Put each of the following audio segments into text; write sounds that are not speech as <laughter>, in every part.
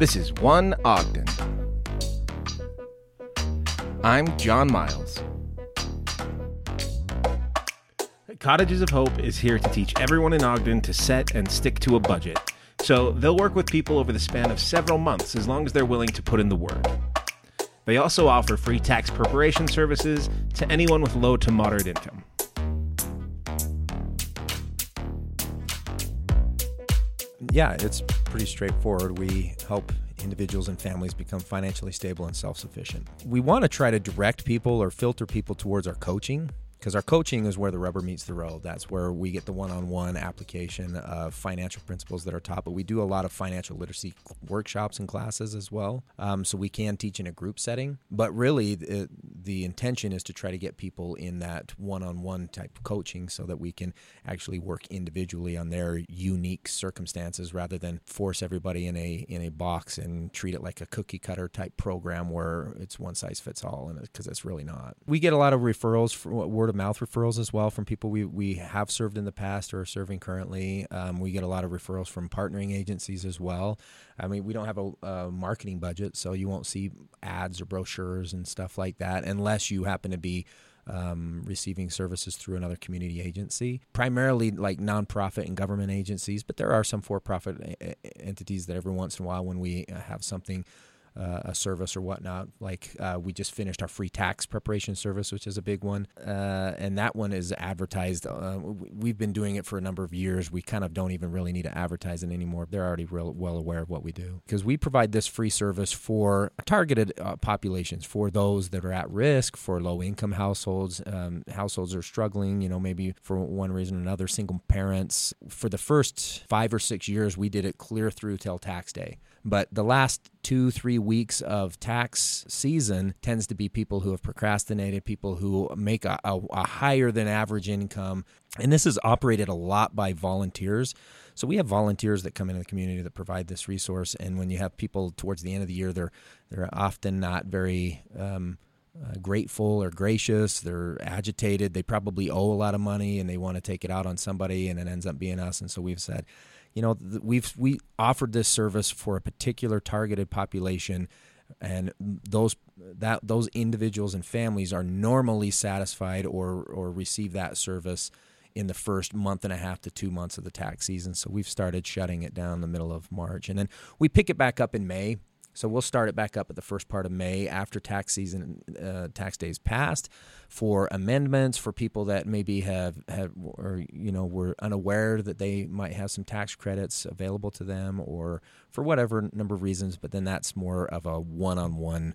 This is One Ogden. I'm John Miles. Cottages of Hope is here to teach everyone in Ogden to set and stick to a budget. So they'll work with people over the span of several months as long as they're willing to put in the work. They also offer free tax preparation services to anyone with low to moderate income. Yeah, it's pretty straightforward. We help individuals and families become financially stable and self sufficient. We want to try to direct people or filter people towards our coaching because our coaching is where the rubber meets the road. That's where we get the one-on-one application of financial principles that are taught. But we do a lot of financial literacy workshops and classes as well, um, so we can teach in a group setting. But really, the, the intention is to try to get people in that one-on-one type of coaching, so that we can actually work individually on their unique circumstances, rather than force everybody in a in a box and treat it like a cookie cutter type program where it's one size fits all, and because it's really not. We get a lot of referrals for word of mouth referrals as well from people we, we have served in the past or are serving currently. Um, we get a lot of referrals from partnering agencies as well. I mean, we don't have a, a, marketing budget, so you won't see ads or brochures and stuff like that unless you happen to be um, receiving services through another community agency, primarily like nonprofit and government agencies, but there are some for profit entities that every once in a while, when we have something uh, a service or whatnot. Like uh, we just finished our free tax preparation service, which is a big one, uh, and that one is advertised. Uh, we've been doing it for a number of years. We kind of don't even really need to advertise it anymore. They're already real well aware of what we do because we provide this free service for targeted uh, populations, for those that are at risk, for low income households, um, households are struggling. You know, maybe for one reason or another, single parents. For the first five or six years, we did it clear through till tax day. But the last two, three weeks of tax season tends to be people who have procrastinated, people who make a, a, a higher than average income. And this is operated a lot by volunteers. So we have volunteers that come into the community that provide this resource. And when you have people towards the end of the year, they're they're often not very um, uh, grateful or gracious. They're agitated. They probably owe a lot of money and they want to take it out on somebody, and it ends up being us. And so we've said, you know, we've we offered this service for a particular targeted population, and those that those individuals and families are normally satisfied or or receive that service in the first month and a half to two months of the tax season. So we've started shutting it down in the middle of March, and then we pick it back up in May so we'll start it back up at the first part of May after tax season, uh, tax days passed, for amendments for people that maybe have have or you know were unaware that they might have some tax credits available to them, or for whatever number of reasons. But then that's more of a one-on-one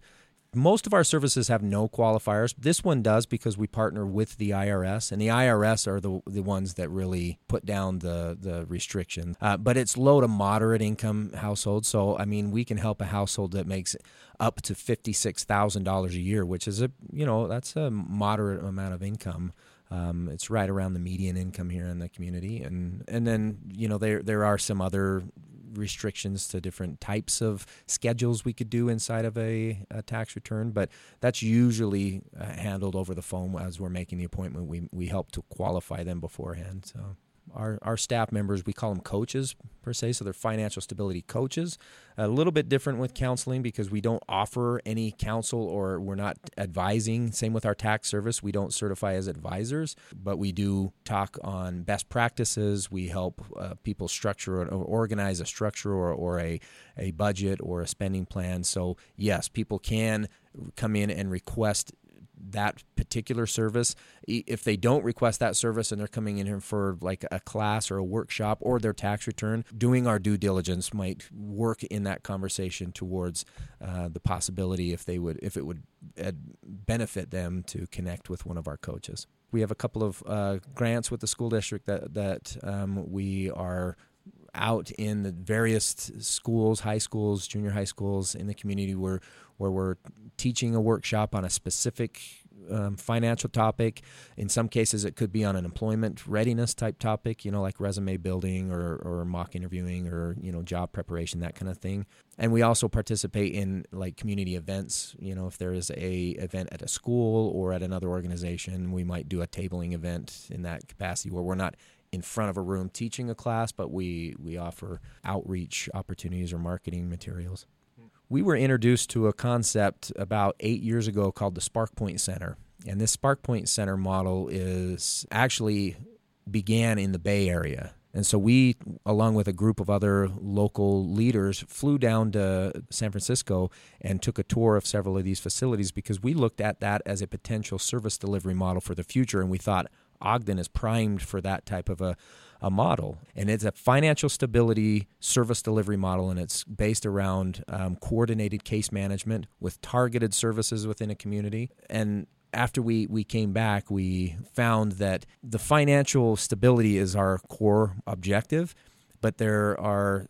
most of our services have no qualifiers. This one does because we partner with the IRS, and the IRS are the the ones that really put down the the restrictions. Uh, but it's low to moderate income households, so I mean we can help a household that makes up to fifty six thousand dollars a year, which is a you know that's a moderate amount of income. Um, it's right around the median income here in the community, and and then you know there there are some other restrictions to different types of schedules we could do inside of a, a tax return, but that's usually uh, handled over the phone as we're making the appointment. We we help to qualify them beforehand. So our, our staff members, we call them coaches per se, so they're financial stability coaches. A little bit different with counseling because we don't offer any counsel or we're not advising. Same with our tax service, we don't certify as advisors, but we do talk on best practices. We help uh, people structure or organize a structure or, or a, a budget or a spending plan. So, yes, people can come in and request that particular service. If they don't request that service and they're coming in here for like a class or a workshop or their tax return, doing our due diligence might work in that conversation towards uh, the possibility if they would if it would uh, benefit them to connect with one of our coaches. We have a couple of uh, grants with the school district that that um, we are out in the various schools, high schools, junior high schools in the community where where we're teaching a workshop on a specific um, financial topic. In some cases, it could be on an employment readiness type topic, you know, like resume building or, or mock interviewing or, you know, job preparation, that kind of thing. And we also participate in like community events. You know, if there is a event at a school or at another organization, we might do a tabling event in that capacity where we're not in front of a room teaching a class, but we we offer outreach opportunities or marketing materials. We were introduced to a concept about eight years ago called the SparkPoint Center, and this SparkPoint Center model is actually began in the Bay Area. And so we, along with a group of other local leaders, flew down to San Francisco and took a tour of several of these facilities because we looked at that as a potential service delivery model for the future. And we thought Ogden is primed for that type of a, a model. And it's a financial stability service delivery model, and it's based around um, coordinated case management with targeted services within a community. And after we, we came back, we found that the financial stability is our core objective. But there are,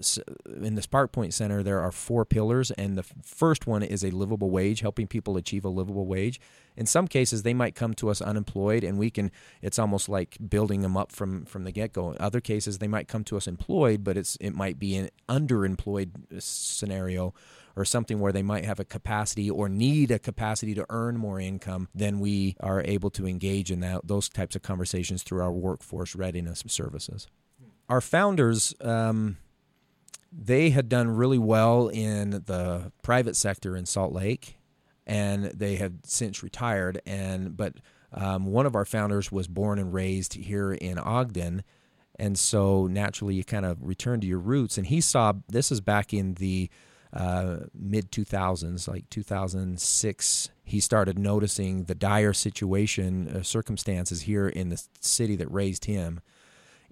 in the SparkPoint Center, there are four pillars. And the first one is a livable wage, helping people achieve a livable wage. In some cases, they might come to us unemployed, and we can, it's almost like building them up from, from the get go. In other cases, they might come to us employed, but it's, it might be an underemployed uh, scenario or something where they might have a capacity or need a capacity to earn more income, then we are able to engage in that, those types of conversations through our workforce readiness services. Our founders, um, they had done really well in the private sector in Salt Lake, and they have since retired. And but um, one of our founders was born and raised here in Ogden, and so naturally you kind of return to your roots. And he saw this is back in the uh, mid 2000s, like 2006, he started noticing the dire situation, uh, circumstances here in the city that raised him.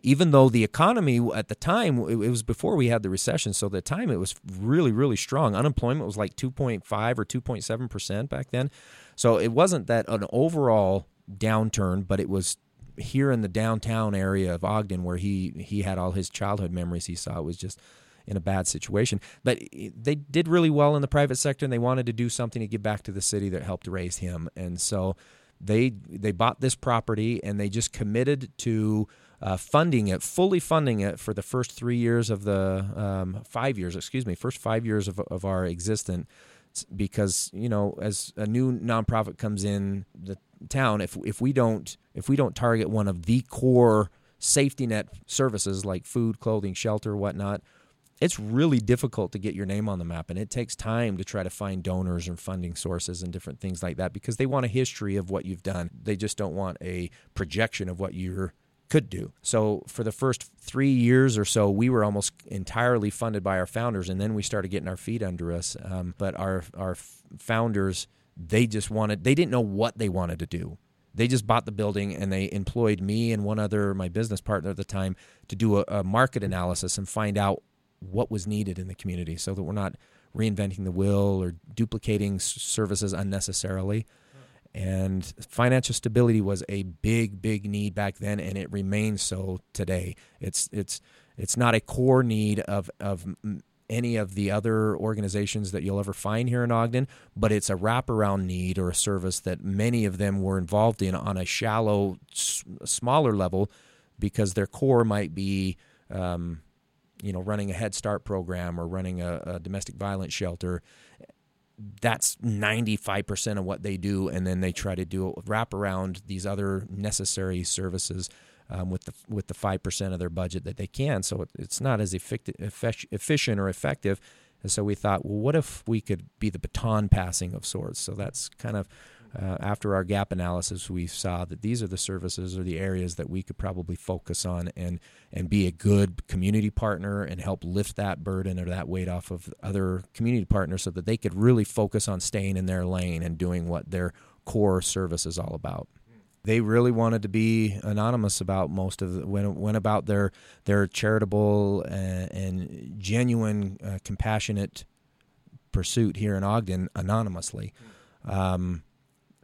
Even though the economy at the time, it, was before we had the recession, so the time it was really, really strong. Unemployment was like 2.5 or 2.7% back then. So it wasn't that an overall downturn, but it was here in the downtown area of Ogden where he, he had all his childhood memories he saw. It was just in a bad situation. But they did really well in the private sector, and they wanted to do something to give back to the city that helped raise him. And so they they bought this property, and they just committed to. Uh, funding it, fully funding it for the first three years of the um, five years, excuse me, first five years of, of our existence, because you know, as a new nonprofit comes in the town, if if we don't if we don't target one of the core safety net services like food, clothing, shelter, whatnot, it's really difficult to get your name on the map. And it takes time to try to find donors and funding sources and different things like that because they want a history of what you've done. They just don't want a projection of what you could do. So for the first three years or so we were almost entirely funded by our founders and then we started getting our feet under us. Um, but our our founders they just wanted they didn't know what they wanted to do. They just bought the building and they employed me and one other my business partner at the time to do a, a market analysis and find out what was needed in the community so that we're not reinventing the wheel or duplicating services unnecessarily. And financial stability was a big, big need back then, and it remains so today. It's it's it's not a core need of of any of the other organizations that you'll ever find here in Ogden, but it's a wraparound need or a service that many of them were involved in on a shallow, smaller level, because their core might be um, you know, running a Head Start program or running a, a domestic violence shelter, that's 95% of what they do. And then they try to do wrap around these other necessary services um, with the with the 5% of their budget that they can. So it, it's not as efficient or effective. And so we thought, well, what if we could be the baton passing of sorts? So that's kind of uh, after our gap analysis, we saw that these are the services or the areas that we could probably focus on and and be a good community partner and help lift that burden or that weight off of other community partners so that they could really focus on staying in their lane and doing what their core service is all about. They really wanted to be anonymous about most of the, when went about their their charitable and, and genuine, uh, compassionate pursuit here in Ogden anonymously. Um,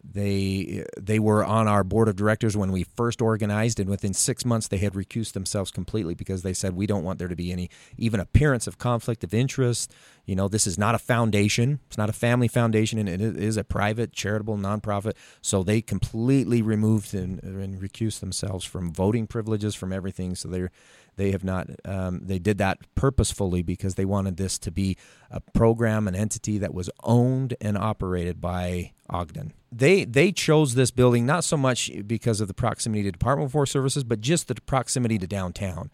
they they were on our board of directors when we first organized, and within six months they had recused themselves completely because they said we don't want there to be any even appearance of conflict of interest. You know, this is not a foundation; it's not a family foundation, and it is a private charitable nonprofit. So they completely removed and, and recused themselves from voting privileges, from everything. So they're They have not. Um, they did that purposefully because they wanted this to be a program, an entity that was owned and operated by Ogden. They they chose this building not so much because of the proximity to Department of Workforce Services, but just the proximity to downtown.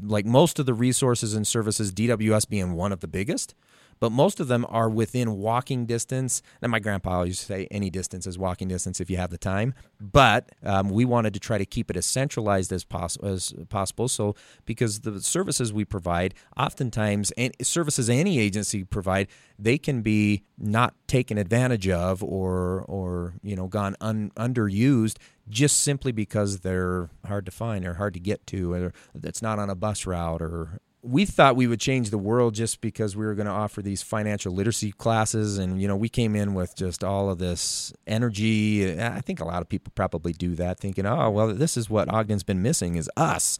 Like most of the resources and services, DWS being one of the biggest, but most of them are within walking distance. And my grandpa used to say any distance is walking distance if you have the time. But um, we wanted to try to keep it as centralized as, poss- as possible. So because the services we provide, oftentimes, and services any agency provide, they can be not taken advantage of or or you know gone un- underused just simply because they're hard to find or hard to get to or it's not on a bus route or we thought we would change the world just because we were going to offer these financial literacy classes and you know we came in with just all of this energy. I think a lot of people probably do that thinking oh well this is what ogden's been missing is us.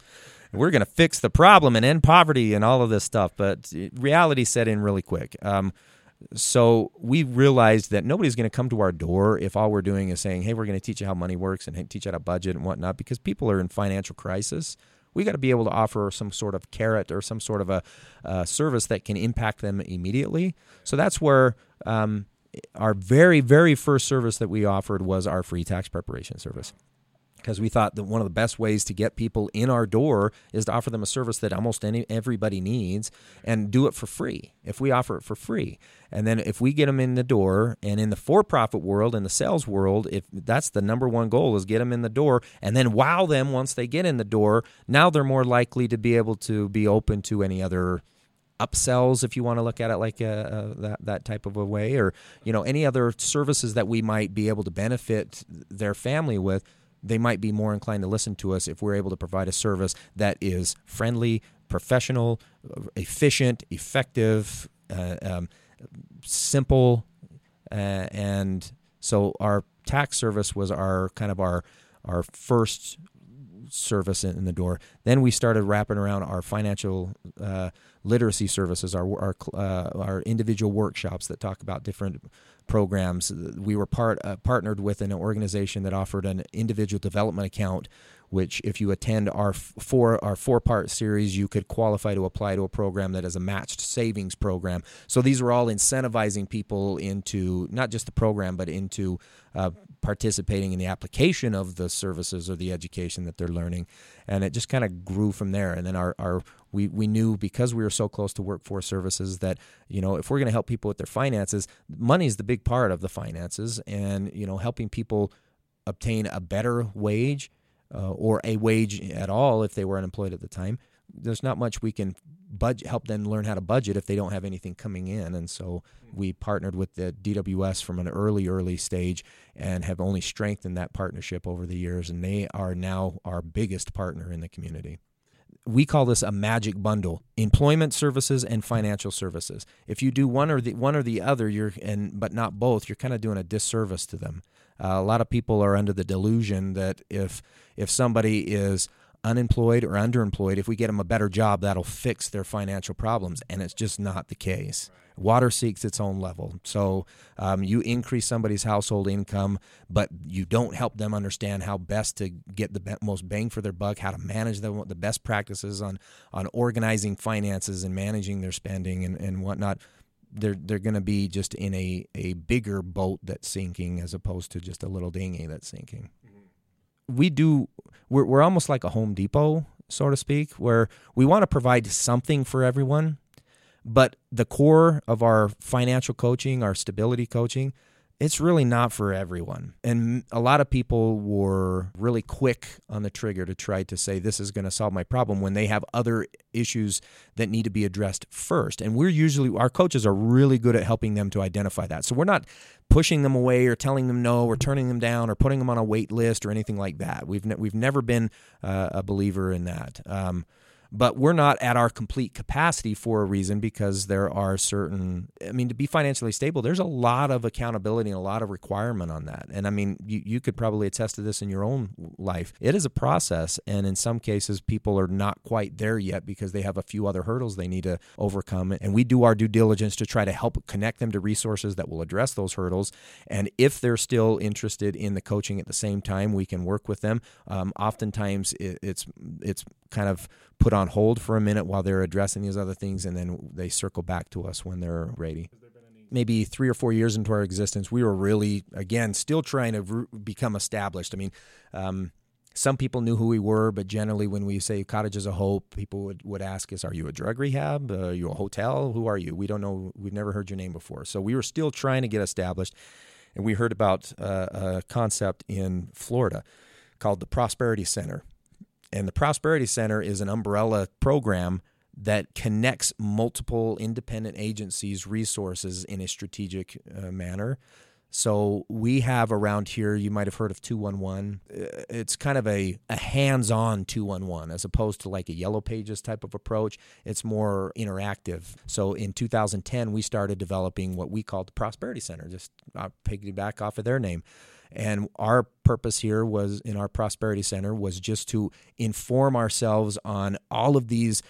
We're going to fix the problem and end poverty and all of this stuff. But reality set in really quick. Um, so we realized that nobody's going to come to our door if all we're doing is saying hey we're going to teach you how money works and teach you how to budget and whatnot because people are in financial crisis we got to be able to offer some sort of carrot or some sort of a, service that can impact them immediately. So that's where um, our very, very first service that we offered was our free tax preparation service because we thought that one of the best ways to get people in our door is to offer them a service that almost any everybody needs and do it for free. If we offer it for free, and then if we get them in the door, and in the for-profit world, in the sales world, if that's the number one goal is get them in the door, and then wow them once they get in the door. Now they're more likely to be able to be open to any other upsells if you want to look at it like a, a, that that type of a way or you know any other services that we might be able to benefit their family with they might be more inclined to listen to us if we're able to provide a service that is friendly, professional, efficient, effective, uh, um, simple, uh, and so our tax service was our kind of our our first service in, in the door. Then we started wrapping around our financial uh, literacy services, our our, uh, our individual workshops that talk about different programs. We were part uh, partnered with an organization that offered an individual development account, which if you attend our four our four part series, you could qualify to apply to a program that is a matched savings program. So these are all incentivizing people into not just the program, but into uh, participating in the application of the services or the education that they're learning. And it just kind of grew from there. And then our, our we, we knew because we were so close to workforce services that, you know, if we're going to help people with their finances, money is the big part of the finances. And, you know, helping people obtain a better wage uh, or a wage at all if they were unemployed at the time, there's not much we can budget help them learn how to budget if they don't have anything coming in and so we partnered with the DWS from an early early stage and have only strengthened that partnership over the years and they are now our biggest partner in the community we call this a magic bundle employment services and financial services. If you do one or the one or the other you're and but not both you're kind of doing a disservice to them. Uh, a lot of people are under the delusion that if if somebody is unemployed or underemployed, if we get them a better job, that'll fix their financial problems. And it's just not the case. Water seeks its own level. So um, you increase somebody's household income, but you don't help them understand how best to get the most bang for their buck, how to manage the, the best practices on, on organizing finances and managing their spending and, and whatnot. They're, they're going to be just in a, a bigger boat that's sinking as opposed to just a little dinghy that's sinking we do we're, we're almost like a home depot so to speak where we want to provide something for everyone but the core of our financial coaching our stability coaching it's really not for everyone. And a lot of people were really quick on the trigger to try to say this is going to solve my problem when they have other issues that need to be addressed first. And we're usually, our coaches are really good at helping them to identify that. So we're not pushing them away or telling them no or turning them down or putting them on a wait list or anything like that. We've, ne- we've never been uh, a believer in that. Um, but we're not at our complete capacity for a reason because there are certain i mean to be financially stable there's a lot of accountability and a lot of requirement on that. And i mean you, you could probably attest to this in your own life. It is a process and in some cases people are not quite there yet because they have a few other hurdles they need to overcome. And we do our due diligence to try to help connect them to resources that will address those hurdles. And if they're still interested in the coaching at the same time we can work with them. Um, oftentimes it, it's it's kind of put on hold for a minute while they're addressing these other things, and then they circle back to us when they're ready. Maybe three or four years into our existence, we were really, again, still trying to re- become established. I mean, um, some people knew who we were, but generally, when we say Cottage Cottages of Hope, people would, would ask us, Are you a drug rehab? Uh, are you a hotel? Who are you? We don't know. We've never heard your name before. So we were still trying to get established. And we heard about uh, a concept in Florida called the Prosperity Center. And the Prosperity Center is an umbrella program that connects multiple independent agencies' resources in a strategic uh, manner. So we have around here, you might have heard of 211. Uh, it's kind of a, a hands on 211 as opposed to like a yellow pages type of approach. It's more interactive. So in 2010, we started developing what we called the Prosperity Center, just uh, piggyback off of their name. And our purpose here was in our Prosperity Center was just to inform ourselves on all of these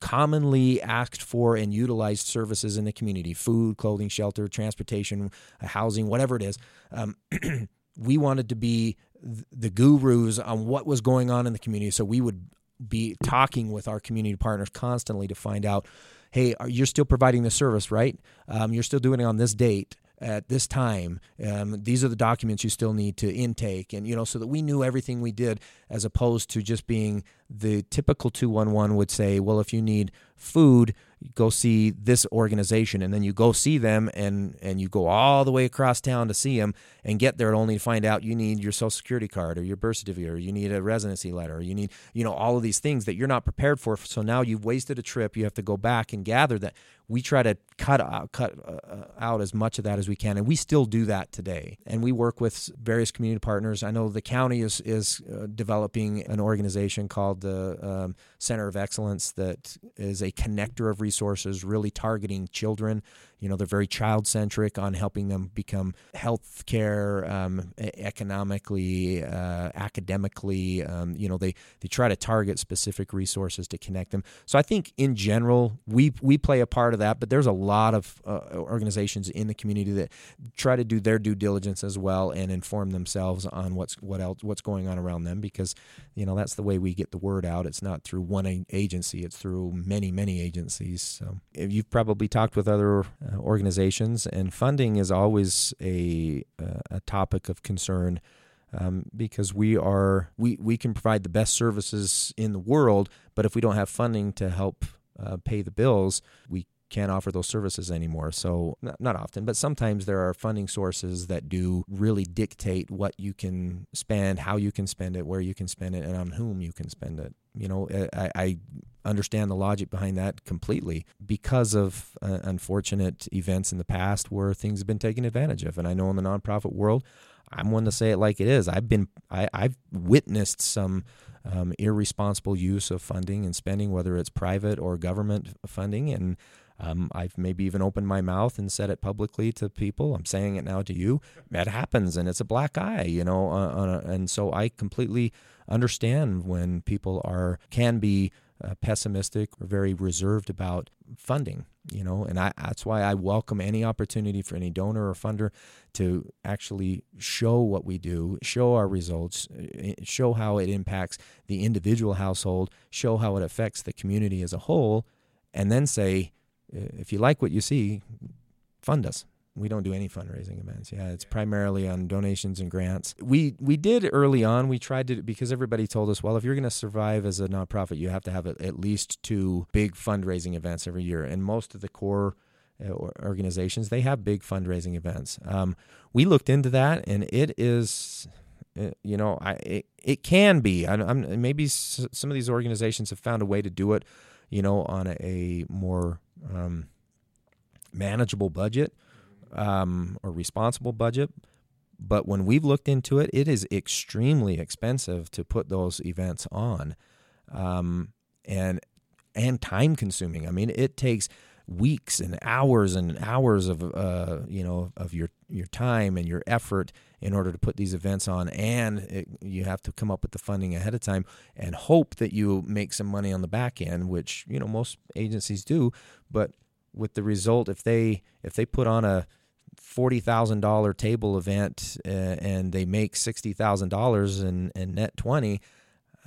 commonly asked for and utilized services in the community food, clothing, shelter, transportation, housing, whatever it is. Um, <clears throat> we wanted to be the gurus on what was going on in the community. So we would be talking with our community partners constantly to find out hey, are you're still providing the service, right? Um, you're still doing it on this date at this time. Um, these are the documents you still need to intake, and you know, so that we knew everything we did, as opposed to just being the typical two one one would say, well, if you need food, go see this organization. And then you go see them and and you go all the way across town to see them and get there only to find out you need your social security card or your birth certificate or you need a residency letter or you need you know all of these things that you're not prepared for. So now you've wasted a trip. You have to go back and gather that we try to cut out, cut uh, out as much of that as we can and we still do that today. And we work with various community partners. I know the county is is uh, developing an organization called the um, center of excellence that is a connector of resources really targeting children you know they're very child centric on helping them become health care um, economically uh, academically um, you know they they try to target specific resources to connect them. So i think in general we we play a part of that but there's a lot of uh, organizations in the community that try to do their due diligence as well and inform themselves on what's what else what's going on around them because you know that's the way we get the word out. It's not through one agency it's through many many agencies. So you've probably talked with other uh, organizations, and funding is always a uh, a topic of concern um, because we are we we can provide the best services in the world, but if we don't have funding to help uh, pay the bills, we can't offer those services anymore. So, not often, but sometimes there are funding sources that do really dictate what you can spend, how you can spend it, where you can spend it, and on whom you can spend it. You know, I, I understand the logic behind that completely because of uh, unfortunate events in the past where things have been taken advantage of. And I know in the nonprofit world, I'm one to say it like it is. I've been, I, I've witnessed some um, irresponsible use of funding and spending, whether it's private or government funding, and um, I've maybe even opened my mouth and said it publicly to people. I'm saying it now to you. That happens, and it's a black eye, you know. Uh, uh, and so I completely understand when people are can be uh, pessimistic or very reserved about funding, you know. And I, that's why I welcome any opportunity for any donor or funder to actually show what we do, show our results, uh, show how it impacts the individual household, show how it affects the community as a whole, and then say if you like what you see, fund us. We don't do any fundraising events. Yeah, it's primarily on donations and grants. We we did early on. We tried to because everybody told us, well, if you're going to survive as a nonprofit, you have to have at least two big fundraising events every year. And most of the core uh, organizations they have big fundraising events. Um, we looked into that, and it is uh, you know, I it, it can be. I, am maybe some of these organizations have found a way to do it, you know, on a, a more um, manageable budget um, or responsible budget. But when we've looked into it, it is extremely expensive to put those events on, um, and and time consuming. I mean, it takes weeks and hours and hours of uh, you know of your your time and your effort in order to put these events on. And it, you have to come up with the funding ahead of time and hope that you make some money on the back end which you know most agencies do. But with the result if they if they put on a forty thousand dollar table event uh, and they make sixty thousand dollars and and net twenty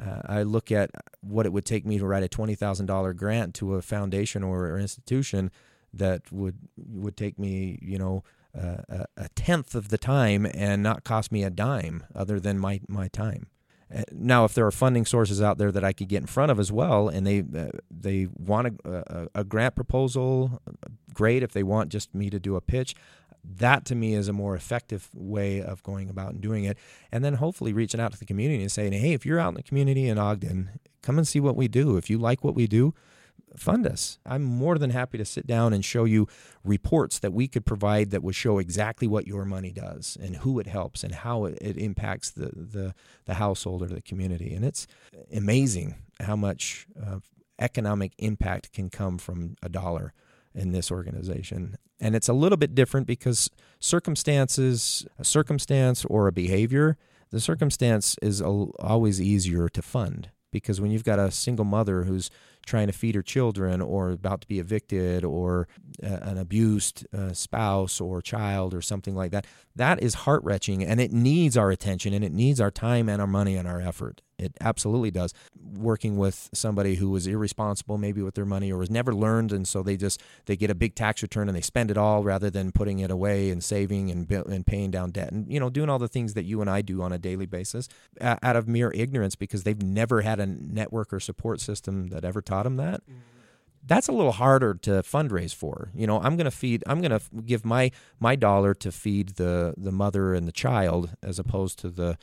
Uh, I look at what it would take me to write a twenty thousand dollar grant to a foundation or, or institution that would would take me, you know, uh, a, a tenth of the time and not cost me a dime other than my my time. Uh, now, if there are funding sources out there that I could get in front of as well, and they uh, they want a, a, a, grant proposal, great. If they want just me to do a pitch, that to me is a more effective way of going about and doing it. And then hopefully reaching out to the community and saying, hey, if you're out in the community in Ogden, come and see what we do. If you like what we do, fund us. I'm more than happy to sit down and show you reports that we could provide that would show exactly what your money does and who it helps and how it, impacts the, the, the household or the community. And it's amazing how much uh, economic impact can come from a dollar in this organization. And it's a little bit different because circumstances, a circumstance or a behavior, the circumstance is always easier to fund because when you've got a single mother who's trying to feed her children or about to be evicted or uh, an abused uh, spouse or child or something like that that is heart wrenching and it needs our attention and it needs our time and our money and our effort it absolutely does. Working with somebody who was irresponsible, maybe with their money, or was never learned, and so they just they get a big tax return and they spend it all rather than putting it away and saving and and paying down debt and you know doing all the things that you and I do on a daily basis out of mere ignorance because they've never had a network or support system that ever taught them that. Mm-hmm that's a little harder to fundraise for. You know, I'm going to feed I'm going to give my my dollar to feed the the mother and the child as opposed to the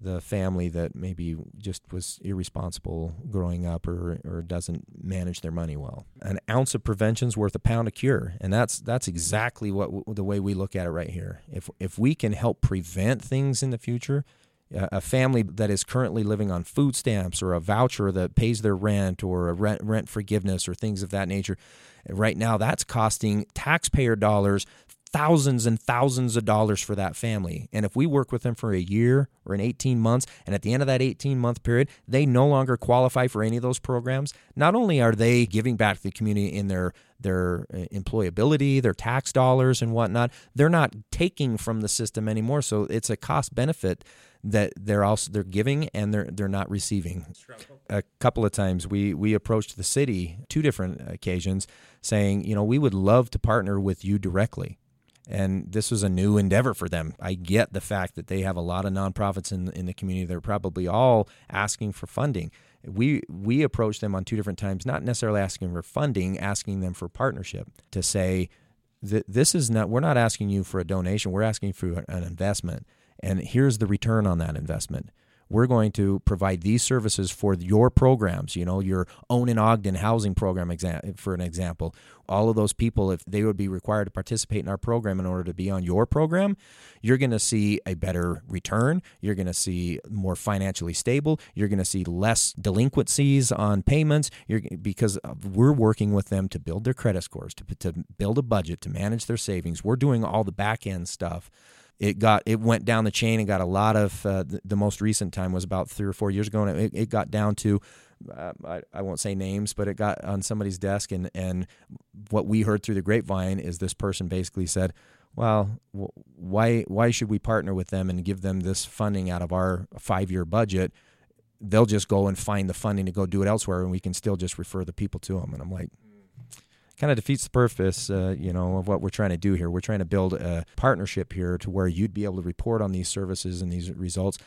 the family that maybe just was irresponsible growing up or, or doesn't manage their money well. An ounce of prevention is worth a pound of cure, and that's that's exactly what the way we look at it right here. If if we can help prevent things in the future, a family that is currently living on food stamps or a voucher that pays their rent or a rent, rent forgiveness or things of that nature, right now that's costing taxpayer dollars thousands and thousands of dollars for that family. And if we work with them for a year or an 18 months, and at the end of that 18 month period, they no longer qualify for any of those programs, not only are they giving back to the community in their their uh, employability, their tax dollars and whatnot, they're not taking from the system anymore. So it's a cost benefit that they're also they're giving and they're they're not receiving. A couple of times we we approached the city two different occasions saying, you know, we would love to partner with you directly and this was a new endeavor for them. I get the fact that they have a lot of nonprofits in in the community. They're probably all asking for funding. We we approached them on two different times, not necessarily asking for funding, asking them for partnership to say that this is not. We're not asking you for a donation. We're asking for an investment, and here's the return on that investment we're going to provide these services for your programs, you know, your own in Ogden housing program, for an example. All of those people, if they would be required to participate in our program in order to be on your program, you're going to see a better return. You're going to see more financially stable. You're going to see less delinquencies on payments you're, because we're working with them to build their credit scores, to, to build a budget, to manage their savings. We're doing all the back end stuff it got it went down the chain and got a lot of uh, the, the, most recent time was about three or four years ago and it, it got down to uh, I, I won't say names but it got on somebody's desk and and what we heard through the grapevine is this person basically said well why why should we partner with them and give them this funding out of our five year budget? They'll just go and find the funding to go do it elsewhere and we can still just refer the people to them and i'm like kind of defeats the purpose, uh, you know, of what we're trying to do here. We're trying to build a partnership here to where you'd be able to report on these services and these results.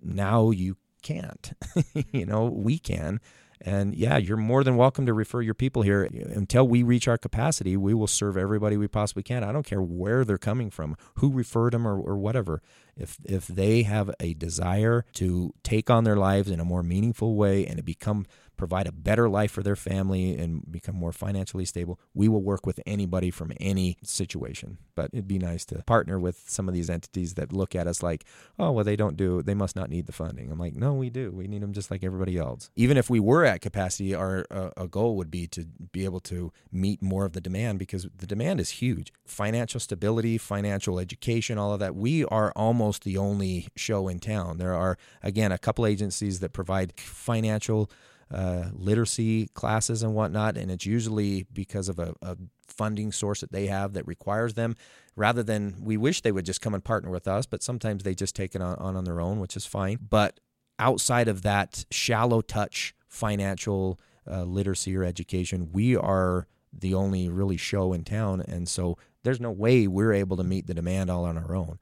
Now you can't, <laughs> you know, we can. And yeah, you're more than welcome to refer your people here. Until we reach our capacity, we will serve everybody we possibly can. I don't care where they're coming from, who referred them, or, or whatever. If if they have a desire to take on their lives in a more meaningful way and to become provide a better life for their family and become more financially stable, we will work with anybody from any situation. But it'd be nice to partner with some of these entities that look at us like, oh, well, they don't do, they must not need the funding. I'm like, no, we do. We need them just like everybody else. Even if we were at capacity, our uh, a goal would be to be able to meet more of the demand because the demand is huge. Financial stability, financial education, all of that. We are almost the only show in town. There are, again, a couple agencies that provide financial uh, literacy classes and whatnot, and it's usually because of a, a, funding source that they have that requires them. Rather than we wish they would just come and partner with us, but sometimes they just take it on, on, on their own, which is fine. But outside of that shallow touch financial uh, literacy or education, we are the only really show in town. And so there's no way we're able to meet the demand all on our own.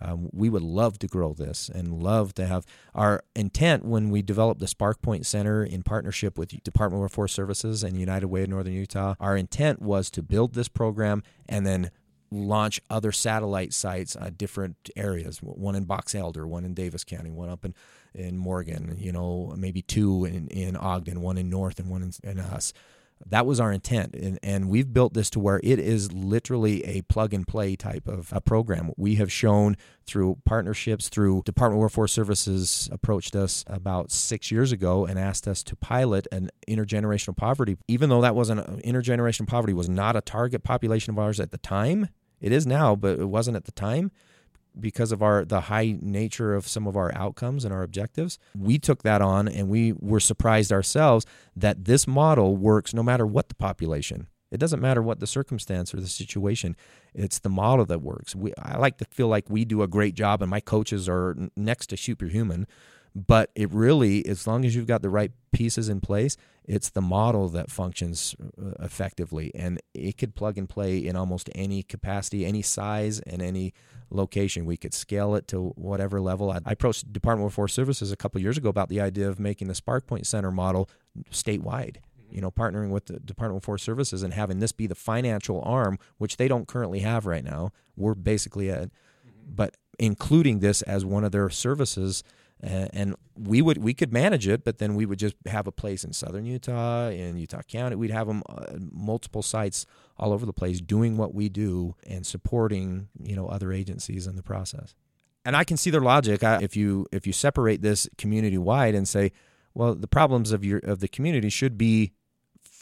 Um, we would love to grow this and love to have our intent when we developed the Spark Point Center in partnership with Department of Workforce Services and United Way of Northern Utah. Our intent was to build this program and then launch other satellite sites at different areas one in box elder one in davis county one up in, in morgan you know maybe two in, in ogden one in north and one in, in us that was our intent and, and we've built this to where it is literally a plug and play type of a program. We have shown through partnerships through department of workforce services approached us about six years ago and asked us to pilot an intergenerational poverty even though that wasn't intergenerational poverty was not a target population of ours at the time. It is now but it wasn't at the time because of our the high nature of some of our outcomes and our objectives we took that on and we were surprised ourselves that this model works no matter what the population. It doesn't matter what the circumstance or the situation it's the model that works. We, i like to feel like we do a great job and my coaches are next to superhuman but it really as long as you've got the right pieces in place it's the model that functions uh, effectively and it could plug and play in almost any capacity any size and any location. We could scale it to whatever level. I, approached Department of Workforce Services a couple years ago about the idea of making the Spark Point Center model statewide. Mm-hmm. You know, partnering with the Department of Workforce Services and having this be the financial arm, which they don't currently have right now. We're basically a, mm-hmm. but including this as one of their services and we would we could manage it, but then we would just have a place in southern Utah, in Utah County. We'd have them uh, multiple sites all over the place doing what we do and supporting you know other agencies in the process. And I can see their logic. if you if you separate this community wide and say, well, the problems of your of the community should be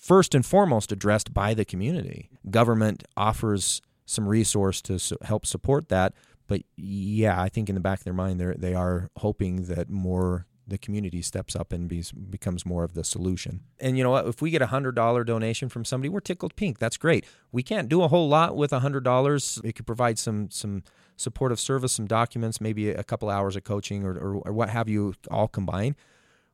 first and foremost addressed by the community. Government offers some resource to help support that, but yeah, I think in the back of their mind, they they are hoping that more the community steps up and be, becomes more of the solution. And you know what? If we get a hundred dollar donation from somebody, we're tickled pink. That's great. We can't do a whole lot with a hundred dollars. It could provide some some supportive service, some documents, maybe a couple hours of coaching or, or, or what have you, all combined.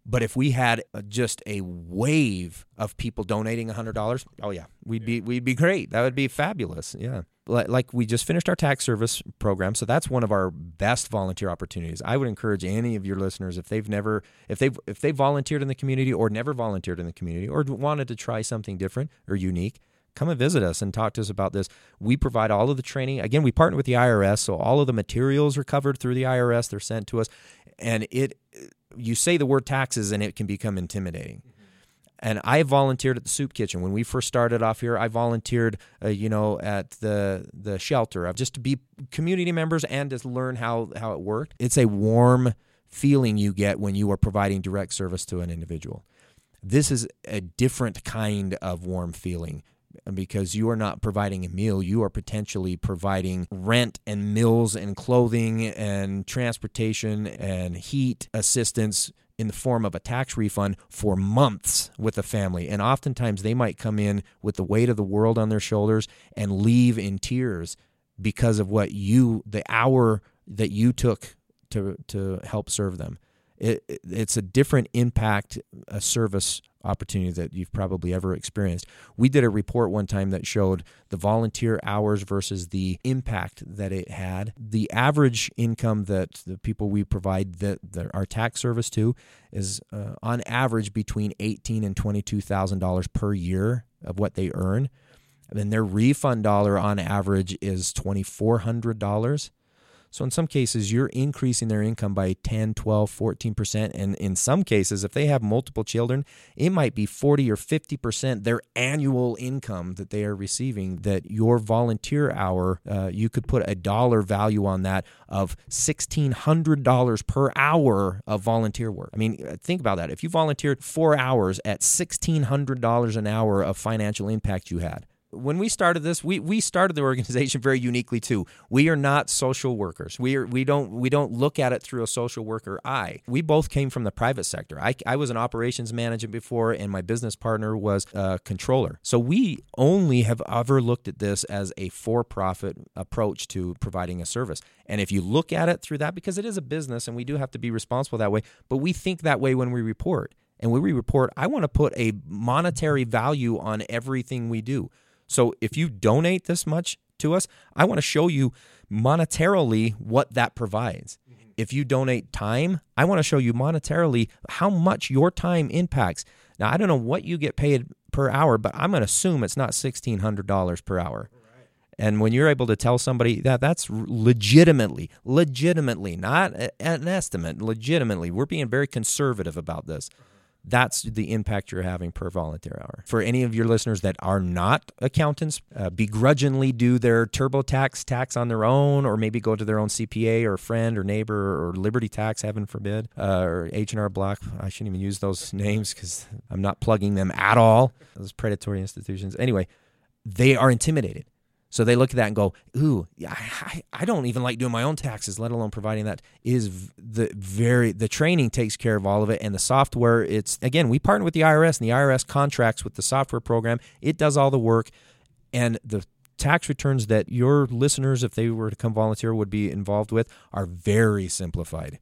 But if we had uh, just a wave of people donating $100, oh yeah, we'd be we'd be great. That would be fabulous. Yeah. Like we just finished our tax service program, so that's one of our best volunteer opportunities. I would encourage any of your listeners if they've never if they've if they volunteered in the community or never volunteered in the community or wanted to try something different or unique, come and visit us and talk to us about this. We provide all of the training. Again, we partner with the IRS, so all of the materials are covered through the IRS. They're sent to us, and it you say the word taxes and it can become intimidating. And I volunteered at the soup kitchen when we first started off here. I volunteered, uh, you know, at the the shelter, of just to be community members and to learn how how it worked. It's a warm feeling you get when you are providing direct service to an individual. This is a different kind of warm feeling because you are not providing a meal, you are potentially providing rent and meals and clothing and transportation and heat assistance in the form of a tax refund for months with a family. And oftentimes they might come in with the weight of the world on their shoulders and leave in tears because of what you, the hour that you took to, to help serve them. It, it's a different impact, a service opportunity that you've probably ever experienced. We did a report one time that showed the volunteer hours versus the impact that it had. The average income that the people we provide that, that our tax service to is uh, on average between eighteen and twenty two thousand dollars per year of what they earn. And then their refund dollar on average is twenty four hundred dollars. So in some cases, you're increasing their income by 10, 12, 14%. And in some cases, if they have multiple children, it might be 40 or 50% their annual income that they are receiving. That your volunteer hour, uh, you could put a dollar value on that of $1,600 per hour of volunteer work. I mean, uh, think about that. If you volunteered four hours at $1,600 an hour of financial impact you had, when we started this, we, we started the organization very uniquely too. We are not social workers. We are we don't we don't look at it through a social worker eye. We both came from the private sector. I, I was an operations manager before, and my business partner was a controller. So we only have ever looked at this as a for-profit approach to providing a service. And if you look at it through that, because it is a business and we do have to be responsible that way, but we think that way when we report. And when we report, I want to put a monetary value on everything we do. So if you donate this much to us, I want to show you monetarily what that provides. Mm-hmm. If you donate time, I want to show you monetarily how much your time impacts. Now, I don't know what you get paid per hour, but I'm going to assume it's not $1,600 per hour. And when you're able to tell somebody that that's legitimately, legitimately, not an estimate, legitimately, we're being very conservative about this that's the impact you're having per volunteer hour. For any of your listeners that are not accountants, uh, begrudgingly do their TurboTax tax on their own, or maybe go to their own CPA or friend or neighbor or Liberty Tax, heaven forbid, uh, or H&R Block. I shouldn't even use those names because I'm not plugging them at all. Those predatory institutions. Anyway, they are intimidated. So they look at that and go, "Ooh, I, I don't even like doing my own taxes, let alone providing that." Is the very the training takes care of all of it, and the software. It's again, we partner with the IRS, and the IRS contracts with the software program. It does all the work, and the tax returns that your listeners, if they were to come volunteer, would be involved with are very simplified,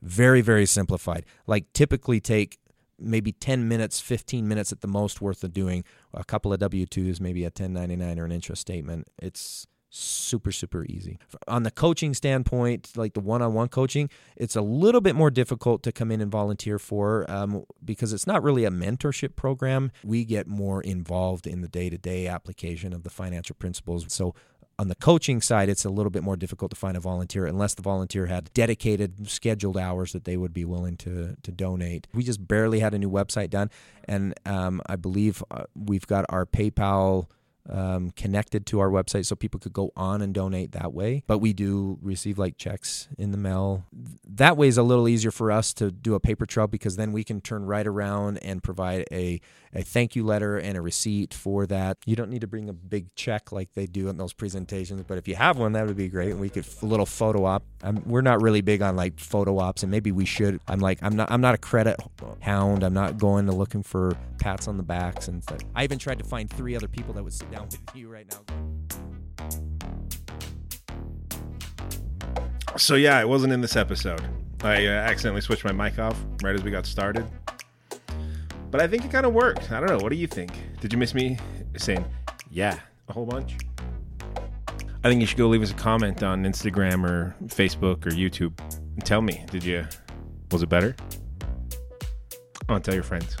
very very simplified. Like typically take maybe 10 minutes, 15 minutes at the most worth of doing a couple of W 2s, maybe a 1099 or an interest statement. It's super, super easy. On the coaching standpoint, like the one on one coaching, it's a little bit more difficult to come in and volunteer for um, because it's not really a mentorship program. We get more involved in the day to day application of the financial principles. So on the coaching side, it's a little bit more difficult to find a volunteer unless the volunteer had dedicated, scheduled hours that they would be willing to to donate. We just barely had a new website done, and um, I believe uh, we've got our PayPal um, connected to our website so people could go on and donate that way. But we do receive like checks in the mail. That way is a little easier for us to do a paper trail because then we can turn right around and provide a, a thank you letter and a receipt for that. You don't need to bring a big check like they do in those presentations, but if you have one, that would be great. And we could a little photo op. I'm, we're not really big on like photo ops, and maybe we should. I'm like I'm not I'm not a credit hound. I'm not going to looking for pats on the backs and stuff. I even tried to find three other people that would sit down with you right now. So yeah, it wasn't in this episode. I uh, accidentally switched my mic off right as we got started. But I think it kind of worked. I don't know. What do you think? Did you miss me saying yeah a whole bunch? I think you should go leave us a comment on Instagram or Facebook or YouTube and tell me, did you was it better? Oh, tell your friends.